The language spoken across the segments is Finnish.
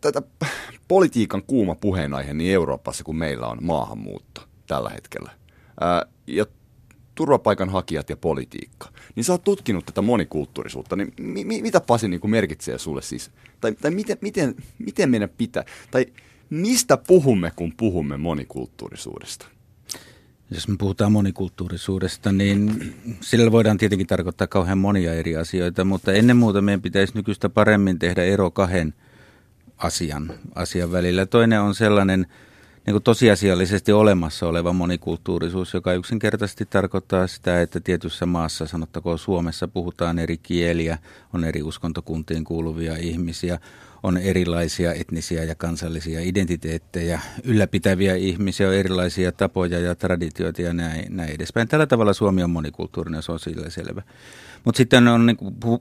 tätä politiikan kuuma puheenaihe niin Euroopassa kuin meillä on maahanmuutto tällä hetkellä. Ää, ja turvapaikanhakijat ja politiikka. Niin sä oot tutkinut tätä monikulttuurisuutta, niin mi- mi- mitä Pasi niin kuin merkitsee sulle siis? Tai, tai miten, miten, miten meidän pitää, tai mistä puhumme, kun puhumme monikulttuurisuudesta? Jos me puhutaan monikulttuurisuudesta, niin sillä voidaan tietenkin tarkoittaa kauhean monia eri asioita, mutta ennen muuta meidän pitäisi nykyistä paremmin tehdä ero kahden asian, asian välillä. Toinen on sellainen niin kuin tosiasiallisesti olemassa oleva monikulttuurisuus, joka yksinkertaisesti tarkoittaa sitä, että tietyssä maassa, sanottakoon Suomessa, puhutaan eri kieliä, on eri uskontokuntiin kuuluvia ihmisiä, on erilaisia etnisiä ja kansallisia identiteettejä, ylläpitäviä ihmisiä, on erilaisia tapoja ja traditioita ja näin, näin edespäin. Tällä tavalla Suomi on monikulttuurinen, se on sillä selvä. Mutta sitten on, niin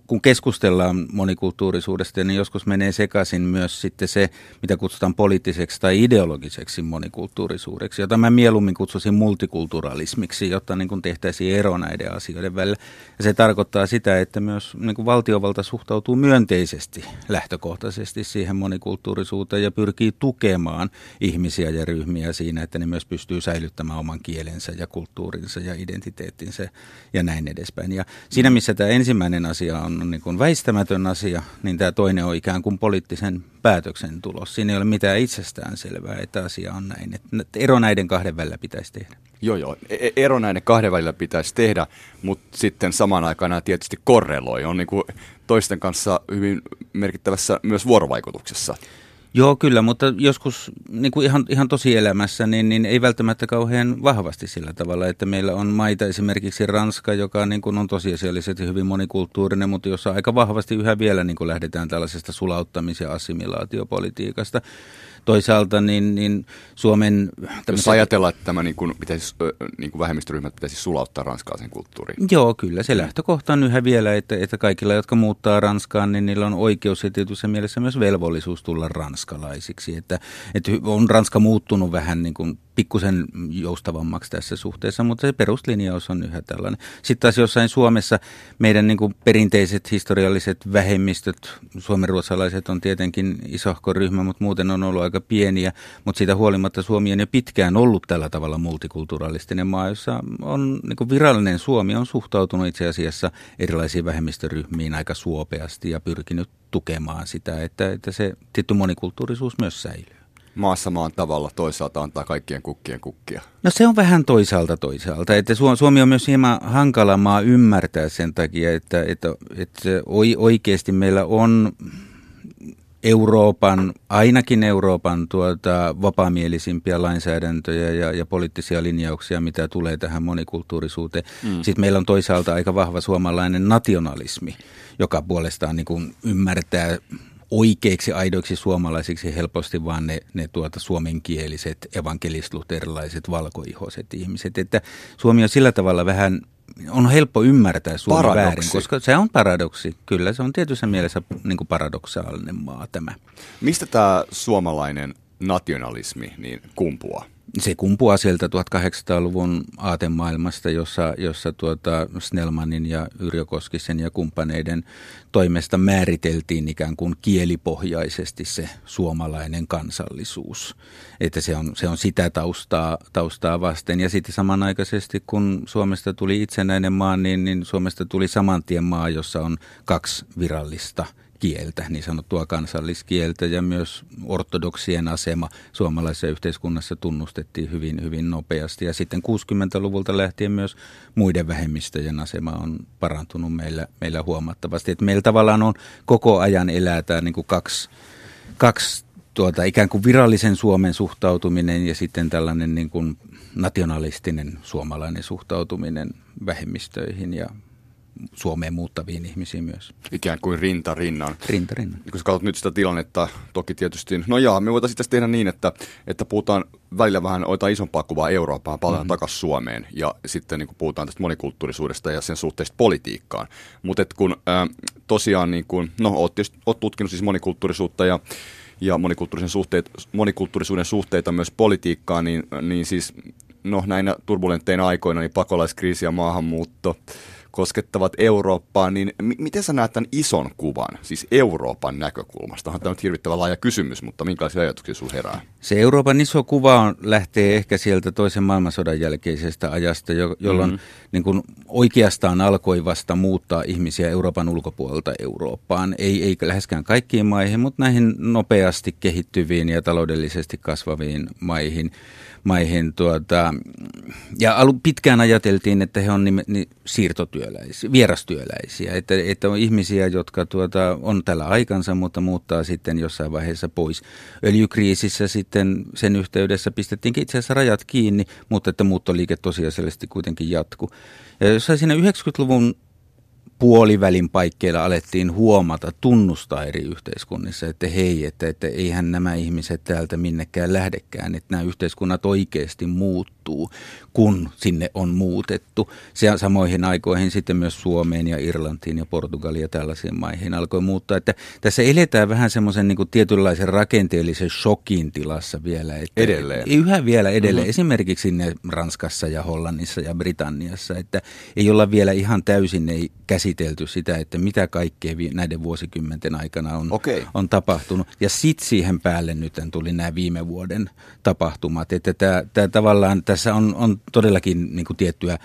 kun keskustellaan monikulttuurisuudesta, niin joskus menee sekaisin myös sitten se, mitä kutsutaan poliittiseksi tai ideologiseksi monikulttuurisuudeksi, jota mä mieluummin kutsuisin multikulturalismiksi, jotta niin tehtäisiin ero näiden asioiden välillä. Ja se tarkoittaa sitä, että myös niin valtiovalta suhtautuu myönteisesti lähtökohtaisesti siihen monikulttuurisuuteen ja pyrkii tukemaan ihmisiä ja ryhmiä siinä, että ne myös pystyy säilyttämään oman kielensä ja kulttuurinsa ja identiteettinsä ja näin edespäin. Ja siinä missä tämä ensimmäinen asia on niin kuin väistämätön asia, niin tämä toinen on ikään kuin poliittisen päätöksen tulos. Siinä ei ole mitään itsestään selvää, että asia on näin. Että ero näiden kahden välillä pitäisi tehdä. Joo, joo. E-, e ero näiden kahden välillä pitäisi tehdä, mutta sitten samaan aikaan tietysti korreloi. On niin kuin toisten kanssa hyvin merkittävässä myös vuorovaikutuksessa. Joo, kyllä, mutta joskus niin kuin ihan, ihan tosielämässä niin, niin ei välttämättä kauhean vahvasti sillä tavalla, että meillä on maita esimerkiksi Ranska, joka niin kuin on tosiasiallisesti hyvin monikulttuurinen, mutta jossa aika vahvasti yhä vielä niin kuin lähdetään tällaisesta sulauttamis- ja assimilaatiopolitiikasta toisaalta niin, niin Suomen... Jos ajatellaan, että tämä niin kuin pitäisi, niin kuin vähemmistöryhmät pitäisi sulauttaa ranskalaisen kulttuuriin. Joo, kyllä. Se lähtökohta on yhä vielä, että, että kaikilla, jotka muuttaa Ranskaan, niin niillä on oikeus ja tietysti mielessä myös velvollisuus tulla ranskalaisiksi. Että, että on Ranska muuttunut vähän niin kuin pikkusen joustavammaksi tässä suhteessa, mutta se peruslinjaus on yhä tällainen. Sitten taas jossain Suomessa meidän niin kuin perinteiset historialliset vähemmistöt, suomenruotsalaiset on tietenkin isohko ryhmä, mutta muuten on ollut aika pieniä, mutta siitä huolimatta Suomi on jo pitkään ollut tällä tavalla multikulturalistinen maa, jossa on niin kuin virallinen Suomi on suhtautunut itse asiassa erilaisiin vähemmistöryhmiin aika suopeasti ja pyrkinyt tukemaan sitä, että, että se tietty monikulttuurisuus myös säilyy maassa maan tavalla toisaalta antaa kaikkien kukkien kukkia? No se on vähän toisaalta toisaalta. Että Suomi on myös hieman hankala maa ymmärtää sen takia, että, että, että oikeasti meillä on Euroopan, ainakin Euroopan tuota, vapaamielisimpiä lainsäädäntöjä ja, ja poliittisia linjauksia, mitä tulee tähän monikulttuurisuuteen. Mm. Sitten meillä on toisaalta aika vahva suomalainen nationalismi, joka puolestaan niin kuin ymmärtää oikeiksi, aidoiksi suomalaisiksi helposti vaan ne, ne tuota suomenkieliset, evankelistluterilaiset, valkoihoiset ihmiset. Että Suomi on sillä tavalla vähän on helppo ymmärtää Suomi paradoksi. väärin, koska se on paradoksi. Kyllä, se on tietyssä mielessä niin kuin paradoksaalinen maa tämä. Mistä tämä suomalainen nationalismi niin kumpuaa? Se kumpuaa sieltä 1800-luvun aatemaailmasta, jossa, jossa tuota Snellmanin ja Yrjö Koskisen ja kumppaneiden toimesta määriteltiin ikään kuin kielipohjaisesti se suomalainen kansallisuus. Että se on, se on sitä taustaa, taustaa vasten. Ja sitten samanaikaisesti, kun Suomesta tuli itsenäinen maa, niin, niin Suomesta tuli samantien maa, jossa on kaksi virallista – kieltä, niin sanottua kansalliskieltä ja myös ortodoksien asema suomalaisessa yhteiskunnassa tunnustettiin hyvin, hyvin nopeasti. Ja sitten 60-luvulta lähtien myös muiden vähemmistöjen asema on parantunut meillä, meillä huomattavasti. Että meillä tavallaan on koko ajan elää tämä niin kuin kaksi, kaksi tuota, ikään kuin virallisen Suomen suhtautuminen ja sitten tällainen niin kuin nationalistinen suomalainen suhtautuminen vähemmistöihin ja Suomeen muuttaviin ihmisiin myös. Ikään kuin rinta rinnan. Rinta rinnan. Kun sä katsot nyt sitä tilannetta, toki tietysti, no jaa, me voitaisiin tehdä niin, että, että puhutaan välillä vähän otetaan isompaa kuvaa Eurooppaan, palataan mm-hmm. takaisin Suomeen ja sitten niin puhutaan tästä monikulttuurisuudesta ja sen suhteesta politiikkaan. Mutta kun äh, tosiaan, niin kun, no oot, tietysti, oot tutkinut siis monikulttuurisuutta ja ja monikulttuurisen suhteet, monikulttuurisuuden suhteita myös politiikkaan, niin, niin siis no näinä turbulentteina aikoina niin pakolaiskriisi ja maahanmuutto, koskettavat Eurooppaa, niin m- miten sä näet tämän ison kuvan, siis Euroopan näkökulmasta? Onhan tämä nyt hirvittävän laaja kysymys, mutta minkälaisia ajatuksia sinulla herää? Se Euroopan iso kuva on, lähtee ehkä sieltä toisen maailmansodan jälkeisestä ajasta, jo, jolloin mm-hmm. niin kuin oikeastaan alkoi vasta muuttaa ihmisiä Euroopan ulkopuolelta Eurooppaan. Ei, ei läheskään kaikkiin maihin, mutta näihin nopeasti kehittyviin ja taloudellisesti kasvaviin maihin maihin. Tuota, ja alu, pitkään ajateltiin, että he on nim, ni, siirtotyöläisiä, vierastyöläisiä, että, että on ihmisiä, jotka tuota, on tällä aikansa, mutta muuttaa sitten jossain vaiheessa pois. Öljykriisissä sitten sen yhteydessä pistettiin itse asiassa rajat kiinni, mutta että muuttoliike tosiasiallisesti kuitenkin jatkuu. Ja jos siinä 90-luvun puolivälin paikkeilla alettiin huomata, tunnustaa eri yhteiskunnissa, että hei, että, että eihän nämä ihmiset täältä minnekään lähdekään, että nämä yhteiskunnat oikeasti muuttuu, kun sinne on muutettu. Se, samoihin aikoihin sitten myös Suomeen ja Irlantiin ja Portugaliin ja tällaisiin maihin alkoi muuttaa. Että tässä eletään vähän semmoisen niin tietynlaisen rakenteellisen shokin tilassa vielä. Että edelleen. Yhä vielä edelleen. Mm-hmm. Esimerkiksi sinne Ranskassa ja Hollannissa ja Britanniassa, että ei olla vielä ihan täysin ei käsitelty sitä, että mitä kaikkea näiden vuosikymmenten aikana on, okay. on tapahtunut. Ja sitten siihen päälle nyt tuli nämä viime vuoden tapahtumat. Että tämä, tämä tavallaan tässä on, on todellakin niin kuin tiettyä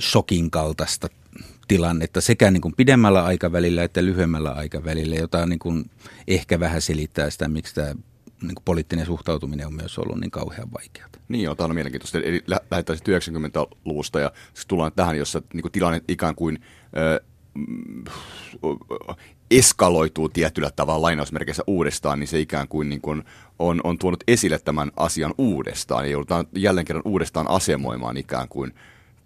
shokin kaltaista tilannetta sekä niin kuin pidemmällä aikavälillä että lyhyemmällä aikavälillä, jota niin kuin ehkä vähän selittää sitä, miksi tämä niin kuin poliittinen suhtautuminen on myös ollut niin kauhean vaikeaa. Niin on, tämä on mielenkiintoista. Eli lähdetään 90-luvusta ja tullaan tähän, jossa niin kuin tilanne ikään kuin ö, eskaloituu tietyllä tavalla lainausmerkeissä uudestaan, niin se ikään kuin, niin kuin on, on tuonut esille tämän asian uudestaan ja joudutaan jälleen kerran uudestaan asemoimaan ikään kuin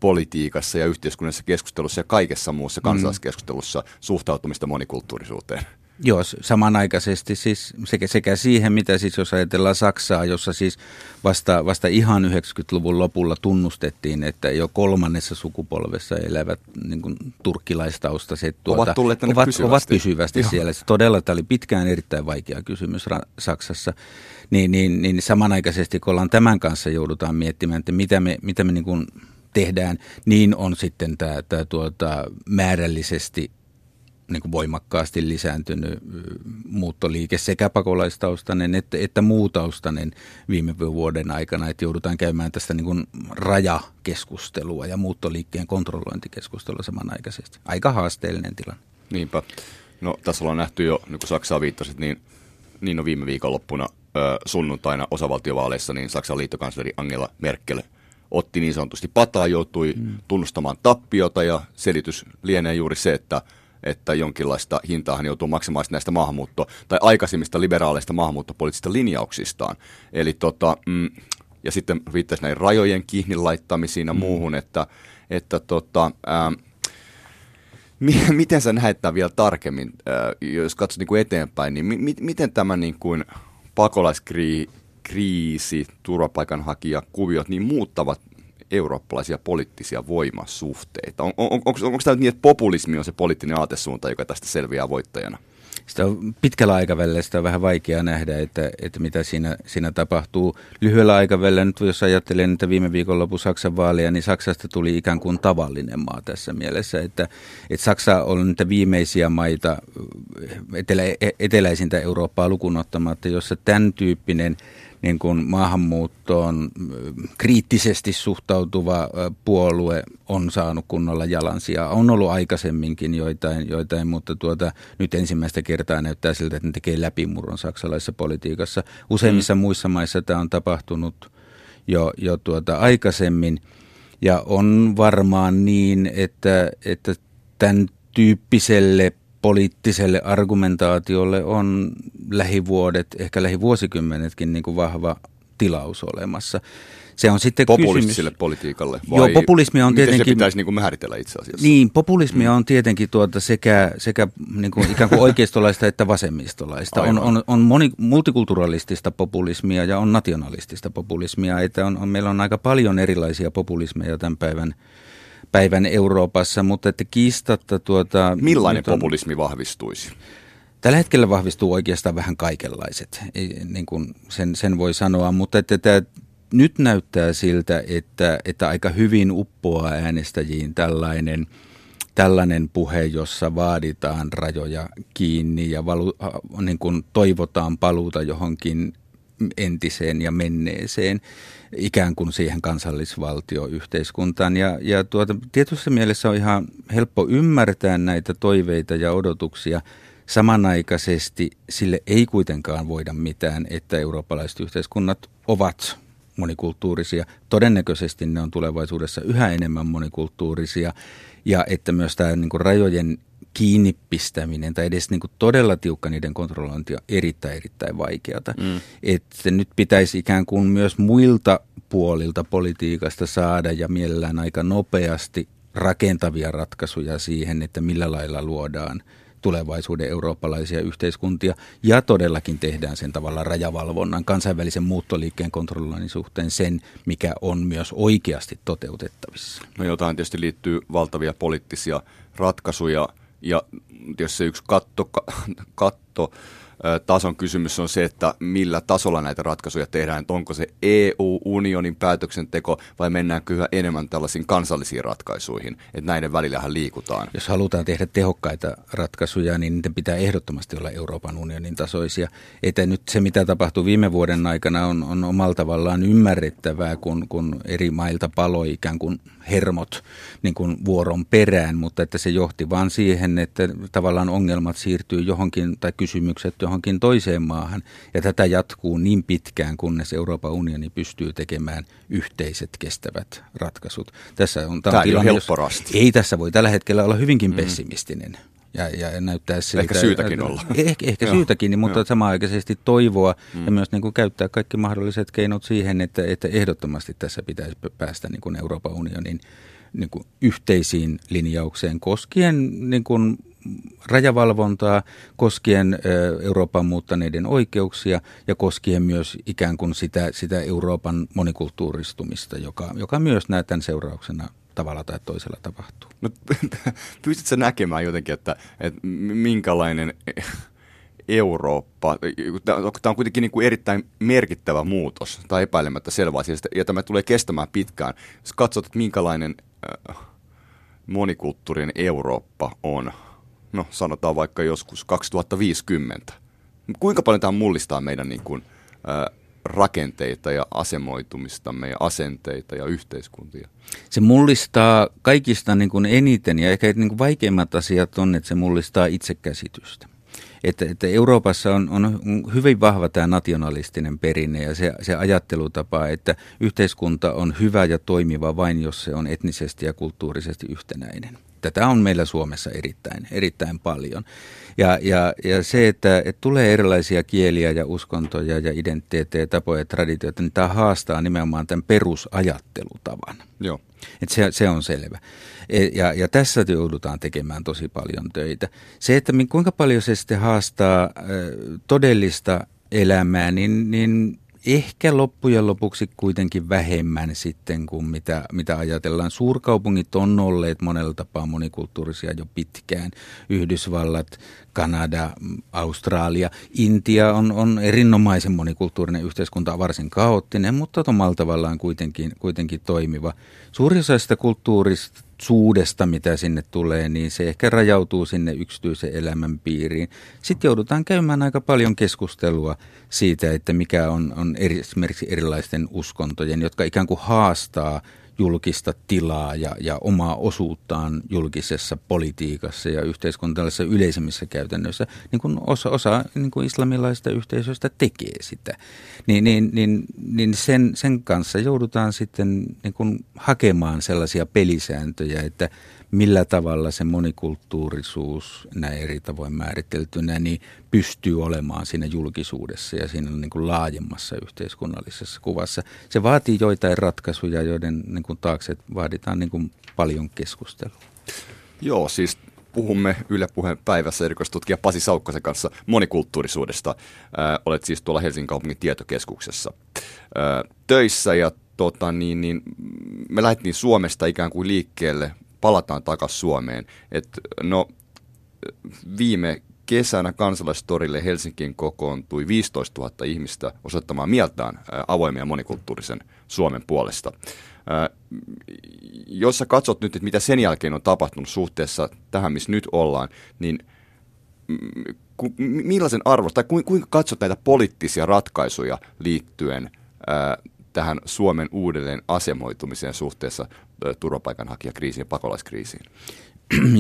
politiikassa ja yhteiskunnallisessa keskustelussa ja kaikessa muussa mm. kansalaiskeskustelussa suhtautumista monikulttuurisuuteen. Joo, samanaikaisesti siis sekä, sekä siihen, mitä siis jos ajatellaan Saksaa, jossa siis vasta, vasta ihan 90-luvun lopulla tunnustettiin, että jo kolmannessa sukupolvessa elävät niin kuin, turkkilaistaustaiset tuota, ovat, tulleet ovat, pysyvästi. ovat pysyvästi Joo. siellä. Todella tämä oli pitkään erittäin vaikea kysymys Ra- Saksassa. Niin, niin, niin samanaikaisesti, kun ollaan tämän kanssa joudutaan miettimään, että mitä me, mitä me niin kuin tehdään, niin on sitten tämä, tämä tuota, määrällisesti niin kuin voimakkaasti lisääntynyt muuttoliike sekä pakolaistaustainen että, että muutaustainen viime vuoden aikana, että joudutaan käymään tästä niin kuin rajakeskustelua ja muuttoliikkeen kontrollointikeskustelua samanaikaisesti. Aika haasteellinen tilanne. Niinpä. No tässä ollaan nähty jo, niin kuin Saksaa viittasit, niin, niin no viime viikonloppuna sunnuntaina osavaltiovaaleissa, niin Saksan liittokansleri Angela Merkel otti niin sanotusti pataa, joutui mm. tunnustamaan tappiota ja selitys lienee juuri se, että – että jonkinlaista hintaa hän joutuu maksamaan näistä maahanmuutto- tai aikaisemmista liberaaleista maahanmuuttopoliittisista linjauksistaan. Eli tota, mm, ja sitten viittaisi näihin rajojen kiinni laittamisiin ja mm. muuhun, että, että tota, ää, miten sä näet tämän vielä tarkemmin, ää, jos katsot niin kuin eteenpäin, niin mi- miten tämä niin kuin pakolaiskriisi, turvapaikanhakija, kuviot, niin muuttavat eurooppalaisia poliittisia voimasuhteita? On, on, onko, onko tämä niin, että populismi on se poliittinen aatesuunta, joka tästä selviää voittajana? Sitä on pitkällä aikavälillä sitä on vähän vaikea nähdä, että, että mitä siinä, siinä tapahtuu. Lyhyellä aikavälillä, nyt jos ajattelen, että viime viikonloppu Saksan vaaleja, niin Saksasta tuli ikään kuin tavallinen maa tässä mielessä, että, että Saksa on niitä viimeisiä maita etelä, eteläisintä Eurooppaa lukunottamatta, jossa tämän tyyppinen – niin kuin maahanmuuttoon kriittisesti suhtautuva puolue on saanut kunnolla jalansia. On ollut aikaisemminkin joitain, joitain mutta tuota, nyt ensimmäistä kertaa näyttää siltä, että ne tekee läpimurron saksalaisessa politiikassa. Useimmissa mm. muissa maissa tämä on tapahtunut jo, jo tuota aikaisemmin. Ja on varmaan niin, että, että tämän tyyppiselle poliittiselle argumentaatiolle on lähivuodet, ehkä lähivuosikymmenetkin niin kuin vahva tilaus olemassa. Se on sitten Populistiselle kysymys. politiikalle vai Joo, populismi on tietenkin, se pitäisi niin kuin määritellä itse asiassa? Niin, populismi mm. on tietenkin tuota sekä, sekä niin kuin ikään kuin oikeistolaista että vasemmistolaista. On, on, on moni, multikulturalistista populismia ja on nationalistista populismia. Että on, on, meillä on aika paljon erilaisia populismeja tämän päivän päivän Euroopassa, mutta että kiistatta tuota... Millainen on, populismi vahvistuisi? Tällä hetkellä vahvistuu oikeastaan vähän kaikenlaiset, niin kuin sen, sen voi sanoa, mutta että tämä nyt näyttää siltä, että, että aika hyvin uppoaa äänestäjiin tällainen, tällainen puhe, jossa vaaditaan rajoja kiinni ja valu, niin kuin toivotaan paluuta johonkin entiseen ja menneeseen, ikään kuin siihen kansallisvaltioyhteiskuntaan. Ja, ja tuota, tietyssä mielessä on ihan helppo ymmärtää näitä toiveita ja odotuksia. Samanaikaisesti sille ei kuitenkaan voida mitään, että eurooppalaiset yhteiskunnat ovat monikulttuurisia. Todennäköisesti ne on tulevaisuudessa yhä enemmän monikulttuurisia ja että myös tämä niin kuin rajojen kiinni pistäminen tai edes niin kuin todella tiukka niiden kontrollointi on erittäin, erittäin vaikeata. Mm. Että nyt pitäisi ikään kuin myös muilta puolilta politiikasta saada ja mielellään aika nopeasti rakentavia ratkaisuja siihen, että millä lailla luodaan – tulevaisuuden eurooppalaisia yhteiskuntia ja todellakin tehdään sen tavalla rajavalvonnan kansainvälisen muuttoliikkeen kontrolloinnin suhteen sen, mikä on myös oikeasti toteutettavissa. No jotain tietysti liittyy valtavia poliittisia ratkaisuja ja tietysti se yksi katto, katto tason kysymys on se, että millä tasolla näitä ratkaisuja tehdään, että onko se EU-unionin päätöksenteko vai mennäänkö yhä enemmän tällaisiin kansallisiin ratkaisuihin, että näiden välillähän liikutaan. Jos halutaan tehdä tehokkaita ratkaisuja, niin niiden pitää ehdottomasti olla Euroopan unionin tasoisia. Että nyt se, mitä tapahtui viime vuoden aikana, on, on omalla tavallaan ymmärrettävää, kun, kun eri mailta paloi ikään kuin hermot niin kuin vuoron perään, mutta että se johti vain siihen, että tavallaan ongelmat siirtyy johonkin tai kysymykset johonkin toiseen maahan. Ja tätä jatkuu niin pitkään, kunnes Euroopan unioni pystyy tekemään yhteiset kestävät ratkaisut. Tässä on, tämä, on tilanne, jos, ei tässä voi tällä hetkellä olla hyvinkin mm. pessimistinen. Ja, ja näyttää siltä, ehkä syytäkin olla. Ehkä, ehkä syytäkin, mutta samaaikaisesti toivoa mm. ja myös niin kuin käyttää kaikki mahdolliset keinot siihen, että, että ehdottomasti tässä pitäisi päästä niin kuin Euroopan unionin niin kuin yhteisiin linjaukseen koskien niin kuin rajavalvontaa, koskien Euroopan muuttaneiden oikeuksia ja koskien myös ikään kuin sitä, sitä Euroopan monikulttuuristumista, joka, joka myös näytän seurauksena tavalla tai toisella tapahtuu. No, pystytkö näkemään jotenkin, että, että minkälainen Eurooppa, tämä on kuitenkin niin kuin erittäin merkittävä muutos, tai epäilemättä selvä asia, ja tämä tulee kestämään pitkään. Jos katsot, että minkälainen monikulttuurinen Eurooppa on, no sanotaan vaikka joskus 2050, kuinka paljon tämä mullistaa meidän niin kuin, äh, rakenteita ja asemoitumistamme ja asenteita ja yhteiskuntia? Se mullistaa kaikista niin kuin eniten ja ehkä niin kuin vaikeimmat asiat on, että se mullistaa itsekäsitystä. Että, että Euroopassa on, on hyvin vahva tämä nationalistinen perinne ja se, se ajattelutapa, että yhteiskunta on hyvä ja toimiva vain, jos se on etnisesti ja kulttuurisesti yhtenäinen. Tätä on meillä Suomessa erittäin, erittäin paljon. Ja, ja, ja se, että, että tulee erilaisia kieliä ja uskontoja ja identiteettejä, tapoja ja traditioita, niin tämä haastaa nimenomaan tämän perusajattelutavan. Joo. Et se, se on selvä. E, ja, ja tässä joudutaan tekemään tosi paljon töitä. Se, että kuinka paljon se sitten haastaa todellista elämää, niin, niin ehkä loppujen lopuksi kuitenkin vähemmän sitten kuin mitä, mitä ajatellaan. Suurkaupungit on olleet monella tapaa monikulttuurisia jo pitkään. Yhdysvallat, Kanada, Australia, Intia on, on erinomaisen monikulttuurinen yhteiskunta, varsin kaoottinen, mutta omalla tavallaan kuitenkin, kuitenkin toimiva. Suuri osa sitä kulttuurista suudesta, mitä sinne tulee, niin se ehkä rajautuu sinne yksityisen elämän piiriin. Sitten joudutaan käymään aika paljon keskustelua siitä, että mikä on, on eri, esimerkiksi erilaisten uskontojen, jotka ikään kuin haastaa julkista tilaa ja, ja omaa osuuttaan julkisessa politiikassa ja yhteiskunnallisessa yleisemmissä käytännöissä, niin kuin osa, osa niin kuin islamilaisista yhteisöistä tekee sitä. Niin, niin, niin, niin sen, sen kanssa joudutaan sitten niin kuin hakemaan sellaisia pelisääntöjä, että millä tavalla se monikulttuurisuus näin eri tavoin määriteltynä niin pystyy olemaan siinä julkisuudessa ja siinä niin kuin laajemmassa yhteiskunnallisessa kuvassa. Se vaatii joitain ratkaisuja, joiden niin kuin taakse vaaditaan niin kuin paljon keskustelua. Joo, siis puhumme Yle Puheen päivässä erikoistutkija Pasi Saukkosen kanssa monikulttuurisuudesta. Äh, olet siis tuolla Helsingin kaupungin tietokeskuksessa äh, töissä ja tota, niin, niin, me lähdettiin Suomesta ikään kuin liikkeelle palataan takaisin Suomeen. Et, no, viime kesänä kansalaistorille Helsinkiin kokoontui 15 000 ihmistä osoittamaan mieltään avoimia monikulttuurisen Suomen puolesta. Jos sä katsot nyt, että mitä sen jälkeen on tapahtunut suhteessa tähän, missä nyt ollaan, niin millaisen arvosta, tai kuinka katsot näitä poliittisia ratkaisuja liittyen tähän Suomen uudelleen asemoitumiseen suhteessa turvapaikanhakijakriisiin ja pakolaiskriisiin?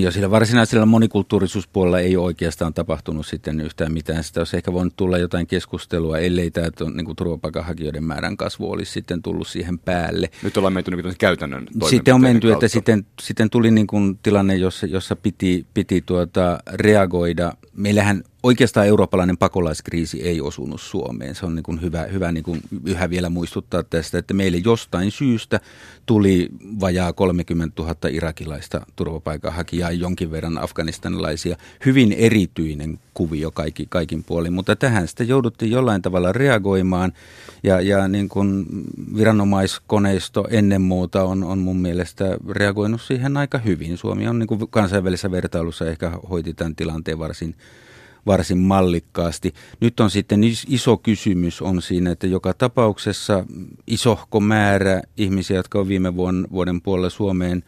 ja sillä varsinaisella monikulttuurisuuspuolella ei oikeastaan tapahtunut sitten yhtään mitään. Sitä olisi ehkä voinut tulla jotain keskustelua, ellei tämä niin turvapaikanhakijoiden määrän kasvu olisi sitten tullut siihen päälle. Nyt ollaan menty niin käytännön Sitten on menty, kautta. että sitten, sitten tuli niin kuin tilanne, jossa, jossa piti, piti tuota reagoida. Meillähän oikeastaan eurooppalainen pakolaiskriisi ei osunut Suomeen. Se on niin kuin hyvä, hyvä niin kuin yhä vielä muistuttaa tästä, että meille jostain syystä tuli vajaa 30 000 irakilaista turvapaikanhakijaa, jonkin verran afganistanilaisia. Hyvin erityinen kuvio kaikki, kaikin puolin, mutta tähän sitä jouduttiin jollain tavalla reagoimaan ja, ja niin kuin viranomaiskoneisto ennen muuta on, on mun mielestä reagoinut siihen aika hyvin. Suomi on niin kuin kansainvälisessä vertailussa ehkä hoiti tämän tilanteen varsin varsin mallikkaasti. Nyt on sitten iso kysymys on siinä, että joka tapauksessa isohko määrä ihmisiä, jotka on viime vuoden, puolella Suomeen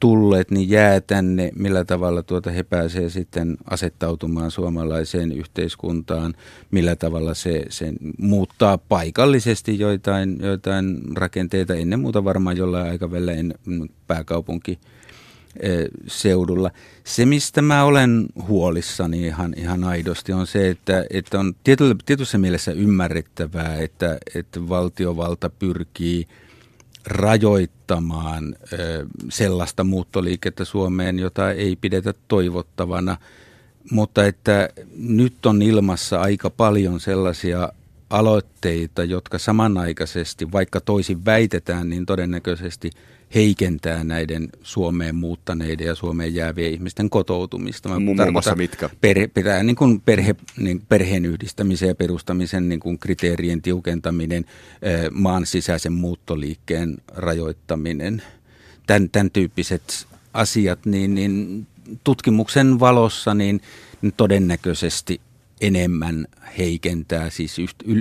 tulleet, niin jää tänne, millä tavalla tuota he pääsee sitten asettautumaan suomalaiseen yhteiskuntaan, millä tavalla se, se muuttaa paikallisesti joitain, joitain rakenteita, ennen muuta varmaan jollain aikavälillä en, pääkaupunki seudulla. Se, mistä mä olen huolissani ihan, ihan aidosti, on se, että, että on tietyssä mielessä ymmärrettävää, että, että valtiovalta pyrkii rajoittamaan sellaista muuttoliikettä Suomeen, jota ei pidetä toivottavana, mutta että nyt on ilmassa aika paljon sellaisia aloitteita, jotka samanaikaisesti, vaikka toisin väitetään, niin todennäköisesti – heikentää näiden Suomeen muuttaneiden ja Suomeen jäävien ihmisten kotoutumista. Mä Muun muassa mitkä? Perhe, pitää niin kuin perhe, niin perheen yhdistämisen ja perustamisen niin kuin kriteerien tiukentaminen, maan sisäisen muuttoliikkeen rajoittaminen, tämän, tämän tyyppiset asiat, niin, niin tutkimuksen valossa niin, niin todennäköisesti enemmän heikentää siis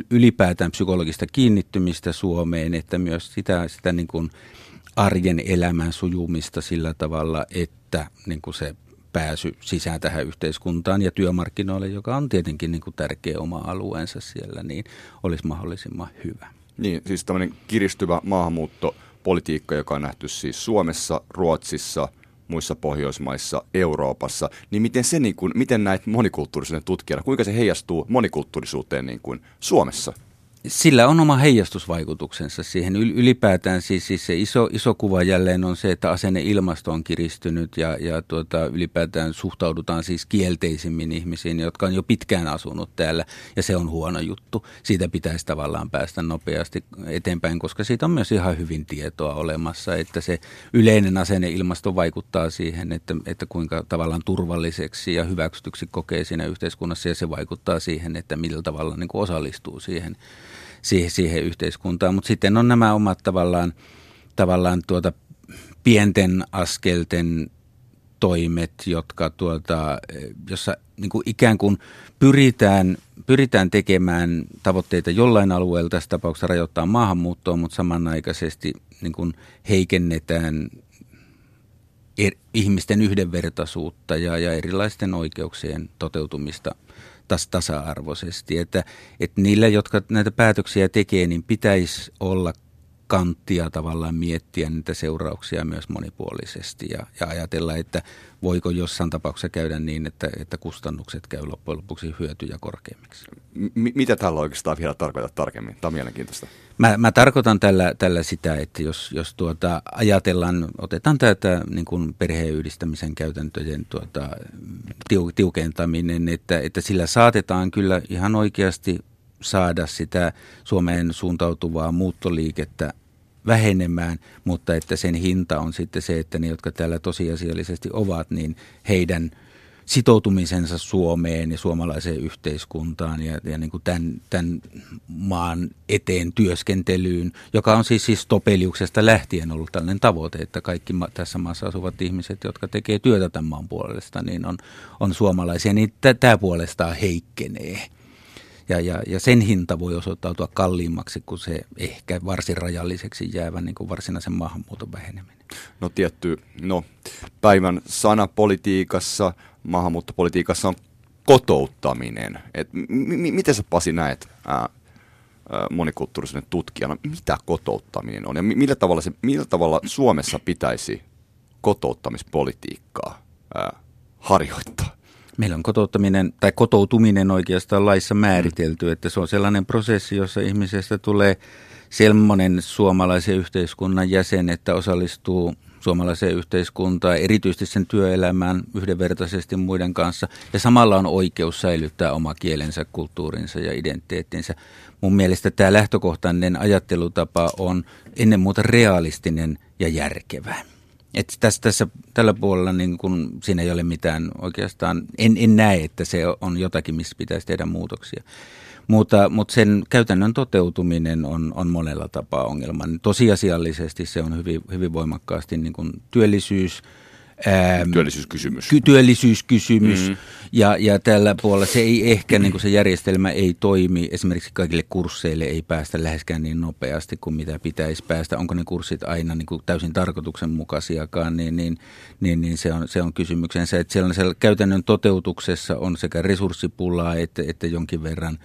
ylipäätään psykologista kiinnittymistä Suomeen, että myös sitä, sitä niin kuin arjen elämän sujumista sillä tavalla, että niin kuin se pääsy sisään tähän yhteiskuntaan ja työmarkkinoille, joka on tietenkin niin kuin tärkeä oma alueensa siellä, niin olisi mahdollisimman hyvä. Niin, siis tämmöinen kiristyvä maahanmuuttopolitiikka, joka on nähty siis Suomessa, Ruotsissa, muissa Pohjoismaissa, Euroopassa, niin miten, se niin kuin, miten näet monikulttuurisuuden tutkijana, kuinka se heijastuu monikulttuurisuuteen niin kuin Suomessa? Sillä on oma heijastusvaikutuksensa siihen. Ylipäätään siis, siis se iso, iso kuva jälleen on se, että asenneilmasto on kiristynyt ja, ja tuota, ylipäätään suhtaudutaan siis kielteisimmin ihmisiin, jotka on jo pitkään asunut täällä ja se on huono juttu. Siitä pitäisi tavallaan päästä nopeasti eteenpäin, koska siitä on myös ihan hyvin tietoa olemassa, että se yleinen asenneilmasto vaikuttaa siihen, että, että kuinka tavallaan turvalliseksi ja hyväksytyksi kokee siinä yhteiskunnassa ja se vaikuttaa siihen, että millä tavalla niin osallistuu siihen siihen, siihen yhteiskuntaan. Mutta sitten on nämä omat tavallaan, tavallaan tuota pienten askelten toimet, jotka tuota, jossa niin kuin ikään kuin pyritään, pyritään tekemään tavoitteita jollain alueella, tässä tapauksessa rajoittaa maahanmuuttoa, mutta samanaikaisesti niin kuin heikennetään er, ihmisten yhdenvertaisuutta ja, ja erilaisten oikeuksien toteutumista tas, tasa-arvoisesti. Että, että niillä, jotka näitä päätöksiä tekee, niin pitäisi olla kanttia tavallaan miettiä niitä seurauksia myös monipuolisesti ja, ja ajatella, että voiko jossain tapauksessa käydä niin, että, että kustannukset käy loppujen lopuksi hyötyjä korkeammiksi. M- mitä tällä oikeastaan vielä tarkoittaa tarkemmin? Tämä on mielenkiintoista. Mä, mä tarkoitan tällä, tällä sitä, että jos, jos tuota, ajatellaan, otetaan tätä niin kuin perheenyhdistämisen käytäntöjen tuota, tiukentaminen, että, että sillä saatetaan kyllä ihan oikeasti saada sitä Suomeen suuntautuvaa muuttoliikettä vähenemään, mutta että sen hinta on sitten se, että ne, jotka täällä tosiasiallisesti ovat, niin heidän sitoutumisensa Suomeen ja suomalaiseen yhteiskuntaan ja, ja niin kuin tämän, tämän maan eteen työskentelyyn, joka on siis, siis Topeliuksesta lähtien ollut tällainen tavoite, että kaikki ma- tässä maassa asuvat ihmiset, jotka tekee työtä tämän maan puolesta, niin on, on suomalaisia, niin tämä puolestaan heikkenee. Ja, ja, ja sen hinta voi osoittautua kalliimmaksi kuin se ehkä varsin rajalliseksi jäävä niin kuin varsinaisen maahanmuuton väheneminen. No tietty, no päivän sana politiikassa, maahanmuuttopolitiikassa on kotouttaminen. Et m- miten sä Pasi näet ää, monikulttuurisen tutkijana, mitä kotouttaminen on ja millä tavalla, se, millä tavalla Suomessa pitäisi kotouttamispolitiikkaa ää, harjoittaa? Meillä on kotouttaminen tai kotoutuminen oikeastaan laissa määritelty, että se on sellainen prosessi, jossa ihmisestä tulee sellainen suomalaisen yhteiskunnan jäsen, että osallistuu suomalaiseen yhteiskuntaan, erityisesti sen työelämään yhdenvertaisesti muiden kanssa. Ja samalla on oikeus säilyttää oma kielensä, kulttuurinsa ja identiteettinsä. Mun mielestä tämä lähtökohtainen ajattelutapa on ennen muuta realistinen ja järkevä. Et tässä, tässä, tällä puolella niin kun, siinä ei ole mitään oikeastaan, en, en näe, että se on jotakin, missä pitäisi tehdä muutoksia. Mutta, mutta sen käytännön toteutuminen on, on monella tapaa ongelma. Tosiasiallisesti se on hyvin, hyvin voimakkaasti niin kuin työllisyys, Ää, työllisyyskysymys. Ky- työllisyyskysymys. Mm-hmm. Ja, ja tällä puolella se ei ehkä, niin kuin se järjestelmä ei toimi. Esimerkiksi kaikille kursseille ei päästä läheskään niin nopeasti kuin mitä pitäisi päästä. Onko ne kurssit aina niin kuin täysin tarkoituksenmukaisiakaan, niin, niin, niin, niin se, on, se on kysymyksensä. Että siellä, siellä käytännön toteutuksessa on sekä resurssipulaa että, että jonkin verran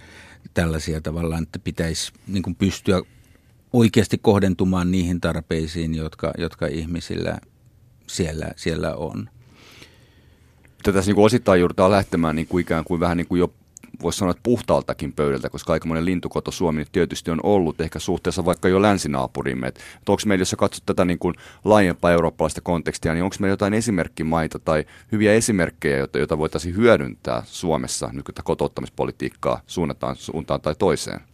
tällaisia tavallaan, että pitäisi niin kuin pystyä oikeasti kohdentumaan niihin tarpeisiin, jotka, jotka ihmisillä siellä, siellä on. Tätä niin osittain joudutaan lähtemään niin kuin ikään kuin vähän niin kuin jo voisi sanoa, että puhtaaltakin pöydältä, koska aika monen lintukoto Suomi tietysti on ollut ehkä suhteessa vaikka jo länsinaapurimme. Että onko meillä, jos katsot tätä niin kuin laajempaa eurooppalaista kontekstia, niin onko meillä jotain esimerkkimaita tai hyviä esimerkkejä, joita, joita voitaisiin hyödyntää Suomessa, nyt kun suunnataan suuntaan tai toiseen?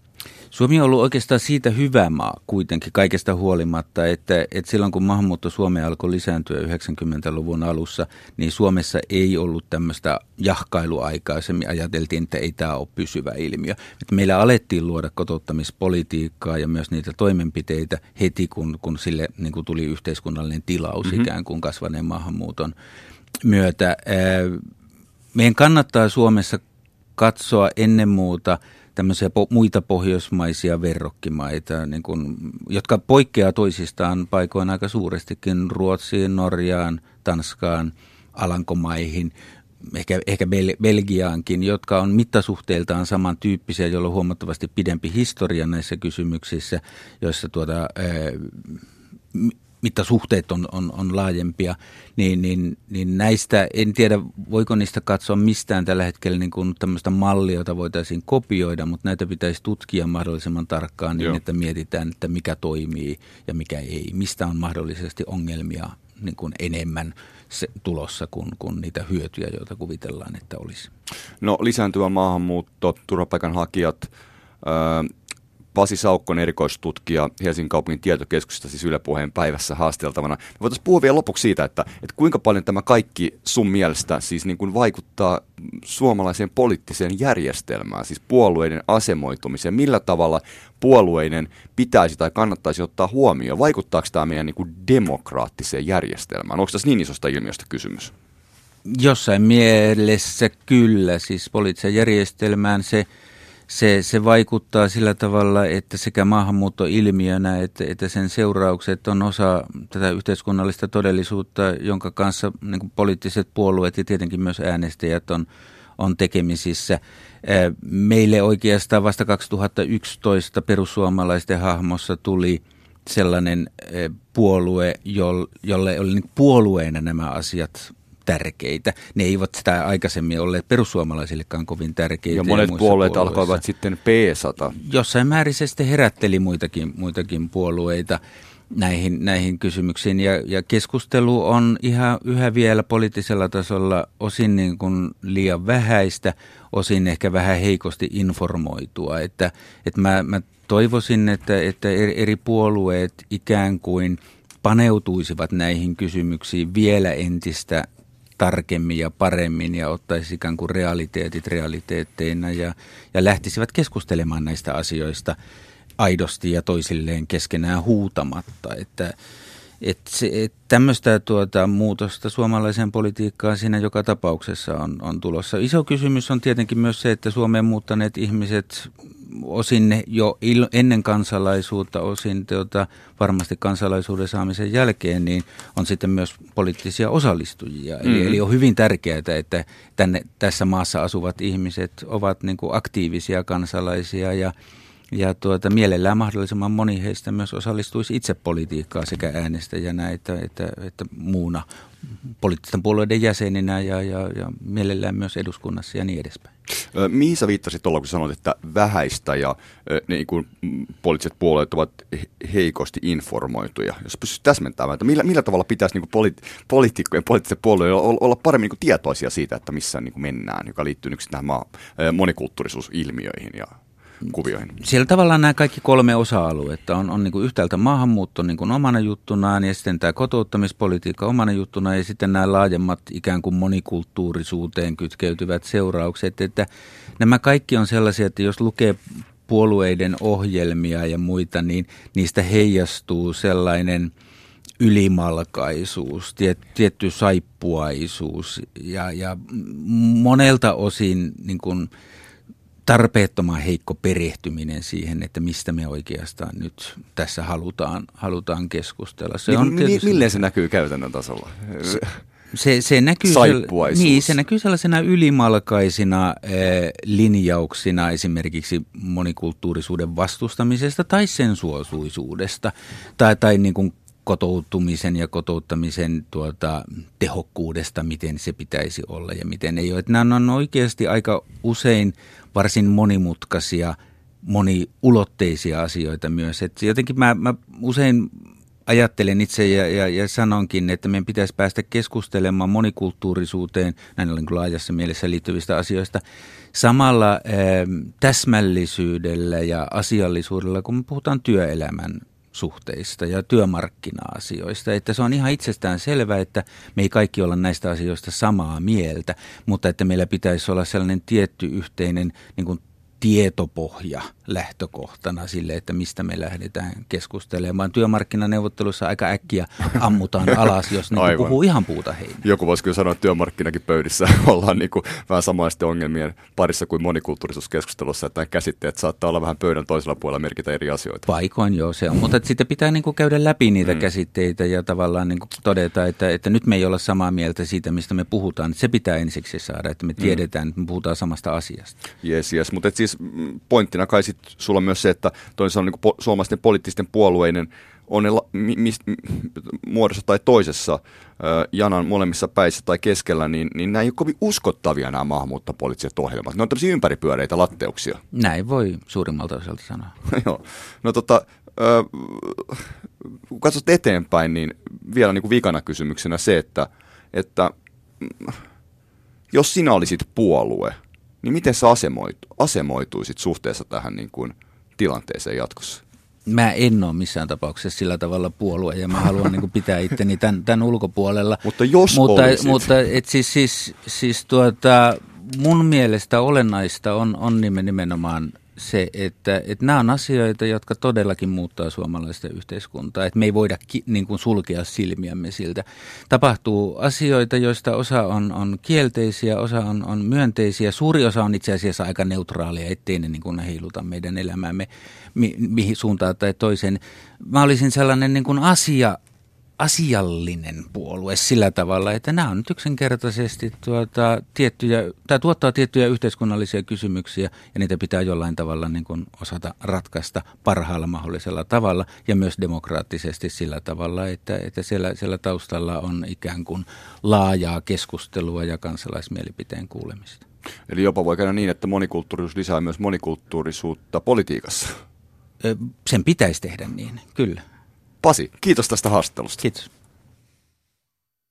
Suomi on ollut oikeastaan siitä hyvä maa kuitenkin kaikesta huolimatta, että, että silloin kun maahanmuutto Suomeen alkoi lisääntyä 90-luvun alussa, niin Suomessa ei ollut tämmöistä jahkailuaikaa. Se ajateltiin, että ei tämä ole pysyvä ilmiö. Että meillä alettiin luoda kotouttamispolitiikkaa ja myös niitä toimenpiteitä heti, kun, kun sille niin kuin tuli yhteiskunnallinen tilaus mm-hmm. ikään kuin kasvaneen maahanmuuton myötä. Meidän kannattaa Suomessa katsoa ennen muuta – tämmöisiä po- muita pohjoismaisia verrokkimaita, niin kun, jotka poikkeaa toisistaan paikoin aika suurestikin Ruotsiin, Norjaan, Tanskaan, Alankomaihin, ehkä, ehkä Bel- Belgiaankin, jotka on mittasuhteiltaan samantyyppisiä, joilla on huomattavasti pidempi historia näissä kysymyksissä, joissa tuota, ää, mittasuhteet on, on, on laajempia, niin, niin, niin näistä en tiedä, voiko niistä katsoa mistään tällä hetkellä niin kuin tämmöistä mallia, jota voitaisiin kopioida, mutta näitä pitäisi tutkia mahdollisimman tarkkaan niin, Joo. että mietitään, että mikä toimii ja mikä ei. Mistä on mahdollisesti ongelmia niin kuin enemmän se tulossa kuin, kuin niitä hyötyjä, joita kuvitellaan, että olisi. No lisääntyvä maahanmuutto, turvapaikanhakijat, öö, Pasi Saukkon erikoistutkija Helsingin kaupungin tietokeskuksesta, siis Yle Puheen päivässä haasteltavana. Me voitaisiin puhua vielä lopuksi siitä, että, että kuinka paljon tämä kaikki sun mielestä siis niin kuin vaikuttaa suomalaiseen poliittiseen järjestelmään, siis puolueiden asemoitumiseen. Millä tavalla puolueiden pitäisi tai kannattaisi ottaa huomioon? Vaikuttaako tämä meidän niin kuin demokraattiseen järjestelmään? Onko tässä niin isosta ilmiöstä kysymys? Jossain mielessä kyllä, siis poliittiseen järjestelmään se – se, se vaikuttaa sillä tavalla, että sekä maahanmuutto ilmiönä että, että sen seuraukset on osa tätä yhteiskunnallista todellisuutta, jonka kanssa niin poliittiset puolueet ja tietenkin myös äänestäjät on, on tekemisissä. Meille oikeastaan vasta 2011 perussuomalaisten hahmossa tuli sellainen puolue, jolle oli niin puolueena nämä asiat tärkeitä. Ne eivät sitä aikaisemmin olleet perussuomalaisillekaan kovin tärkeitä. Ja monet ja puolueet puolueissa. alkoivat sitten P100. Jossain määrin se sitten herätteli muitakin, muitakin puolueita näihin, näihin kysymyksiin. Ja, ja keskustelu on ihan yhä vielä poliittisella tasolla osin niin kuin liian vähäistä, osin ehkä vähän heikosti informoitua. Että, että mä, mä toivoisin, että, että eri puolueet ikään kuin paneutuisivat näihin kysymyksiin vielä entistä tarkemmin ja paremmin ja ottaisi ikään kuin realiteetit realiteetteina ja, ja lähtisivät keskustelemaan näistä asioista aidosti ja toisilleen keskenään huutamatta. Että, et se, et tämmöistä tuota, muutosta suomalaiseen politiikkaan siinä joka tapauksessa on, on tulossa. Iso kysymys on tietenkin myös se, että Suomeen muuttaneet ihmiset osin jo il, ennen kansalaisuutta, osin tuota, varmasti kansalaisuuden saamisen jälkeen, niin on sitten myös poliittisia osallistujia. Mm-hmm. Eli, eli on hyvin tärkeää, että tänne, tässä maassa asuvat ihmiset ovat niin kuin aktiivisia kansalaisia ja ja tuota, mielellään mahdollisimman moni heistä myös osallistuisi itse politiikkaa sekä äänestäjänä että, että, että muuna poliittisten puolueiden jäseninä ja, ja, ja mielellään myös eduskunnassa ja niin edespäin. Mihin sä viittasit tuolla, kun sanoit, että vähäistä ja niin kuin poliittiset puolueet ovat heikosti informoituja? Jos pystyisi täsmentämään, että millä, millä tavalla pitäisi niin poli, poliitikkojen, poliittiset puolueet olla, paremmin niin tietoisia siitä, että missä niin mennään, joka liittyy nyt tähän maa, monikulttuurisuusilmiöihin ja kuvioihin? Siellä tavallaan nämä kaikki kolme osa-aluetta on, on niin kuin yhtäältä maahanmuutto niin kuin omana juttunaan ja sitten tämä kotouttamispolitiikka omana juttunaan ja sitten nämä laajemmat ikään kuin monikulttuurisuuteen kytkeytyvät seuraukset. Että nämä kaikki on sellaisia, että jos lukee puolueiden ohjelmia ja muita, niin niistä heijastuu sellainen ylimalkaisuus, tiet, tietty saippuaisuus ja, ja monelta osin niin kuin – tarpeettoman heikko perehtyminen siihen, että mistä me oikeastaan nyt tässä halutaan, halutaan keskustella. Se niin, on tietysti, milleen se näkyy käytännön tasolla? Se, se, se, näkyy, niin, se näkyy sellaisena ylimalkaisina äh, linjauksina esimerkiksi monikulttuurisuuden vastustamisesta tai sen suosuisuudesta tai, tai niin kuin kotoutumisen ja kotouttamisen tuota, tehokkuudesta, miten se pitäisi olla ja miten ei ole. Että nämä on oikeasti aika usein varsin monimutkaisia, moniulotteisia asioita myös. Et jotenkin mä, mä usein ajattelen itse ja, ja, ja sanonkin, että meidän pitäisi päästä keskustelemaan monikulttuurisuuteen, näin ollen laajassa mielessä liittyvistä asioista, samalla äh, täsmällisyydellä ja asiallisuudella, kun me puhutaan työelämän suhteista ja työmarkkina-asioista. Että se on ihan itsestään selvää, että me ei kaikki olla näistä asioista samaa mieltä, mutta että meillä pitäisi olla sellainen tietty yhteinen niin kuin tietopohja lähtökohtana sille, että mistä me lähdetään keskustelemaan. Työmarkkinaneuvottelussa aika äkkiä ammutaan alas, jos niin puhuu ihan puuta heinää. Joku voisi kyllä sanoa, että työmarkkinakin pöydissä ollaan niin kuin vähän samaisten ongelmien parissa kuin monikulttuurisuuskeskustelussa, että käsitteet saattaa olla vähän pöydän toisella puolella merkitä eri asioita. Paikoin joo se on, mutta sitten pitää niin kuin käydä läpi niitä mm. käsitteitä ja tavallaan niin kuin todeta, että, että nyt me ei olla samaa mieltä siitä, mistä me puhutaan. Se pitää ensiksi saada, että me mm. tiedetään, mm. että me puhutaan samasta asiasta. Yes, yes. mutta siis mm, pointtina kai sit sulla myös se, että toisaalta niin po, suomalaisten poliittisten puolueiden on ne mi, mi, muodossa tai toisessa äh, janan molemmissa päissä tai keskellä, niin, niin nämä ei ole kovin uskottavia nämä maahanmuuttopoliittiset ohjelmat. Ne on tämmöisiä ympäripyöreitä latteuksia. Näin voi suurimmalta osalta sanoa. Joo. No tota, äh, kun katsot eteenpäin, niin vielä niin kuin vikana kysymyksenä se, että, että mm, jos sinä olisit puolue – niin miten sä asemoitu, asemoituisit suhteessa tähän niin kuin tilanteeseen jatkossa? Mä en ole missään tapauksessa sillä tavalla puolue ja mä haluan niin pitää itteni tämän, tämän ulkopuolella. Mutta jos mutta, olisit. mutta et siis, siis, siis tuota, mun mielestä olennaista on, on nimenomaan se, että, että nämä on asioita, jotka todellakin muuttaa suomalaista yhteiskuntaa. Että me ei voida ki, niin kuin sulkea silmiämme siltä. Tapahtuu asioita, joista osa on, on kielteisiä, osa on, on myönteisiä. Suuri osa on itse asiassa aika neutraalia, ettei ne niin kuin heiluta meidän elämäämme mi, mihin suuntaan tai toiseen. Mä olisin sellainen niin kuin asia asiallinen puolue sillä tavalla, että nämä on nyt yksinkertaisesti tuota, tiettyjä, tai tuottaa tiettyjä yhteiskunnallisia kysymyksiä ja niitä pitää jollain tavalla niin kuin osata ratkaista parhaalla mahdollisella tavalla ja myös demokraattisesti sillä tavalla, että, että siellä, siellä taustalla on ikään kuin laajaa keskustelua ja kansalaismielipiteen kuulemista. Eli jopa voi käydä niin, että monikulttuurisuus lisää myös monikulttuurisuutta politiikassa. Sen pitäisi tehdä niin, kyllä. Pasi, kiitos tästä haastattelusta. Kiitos.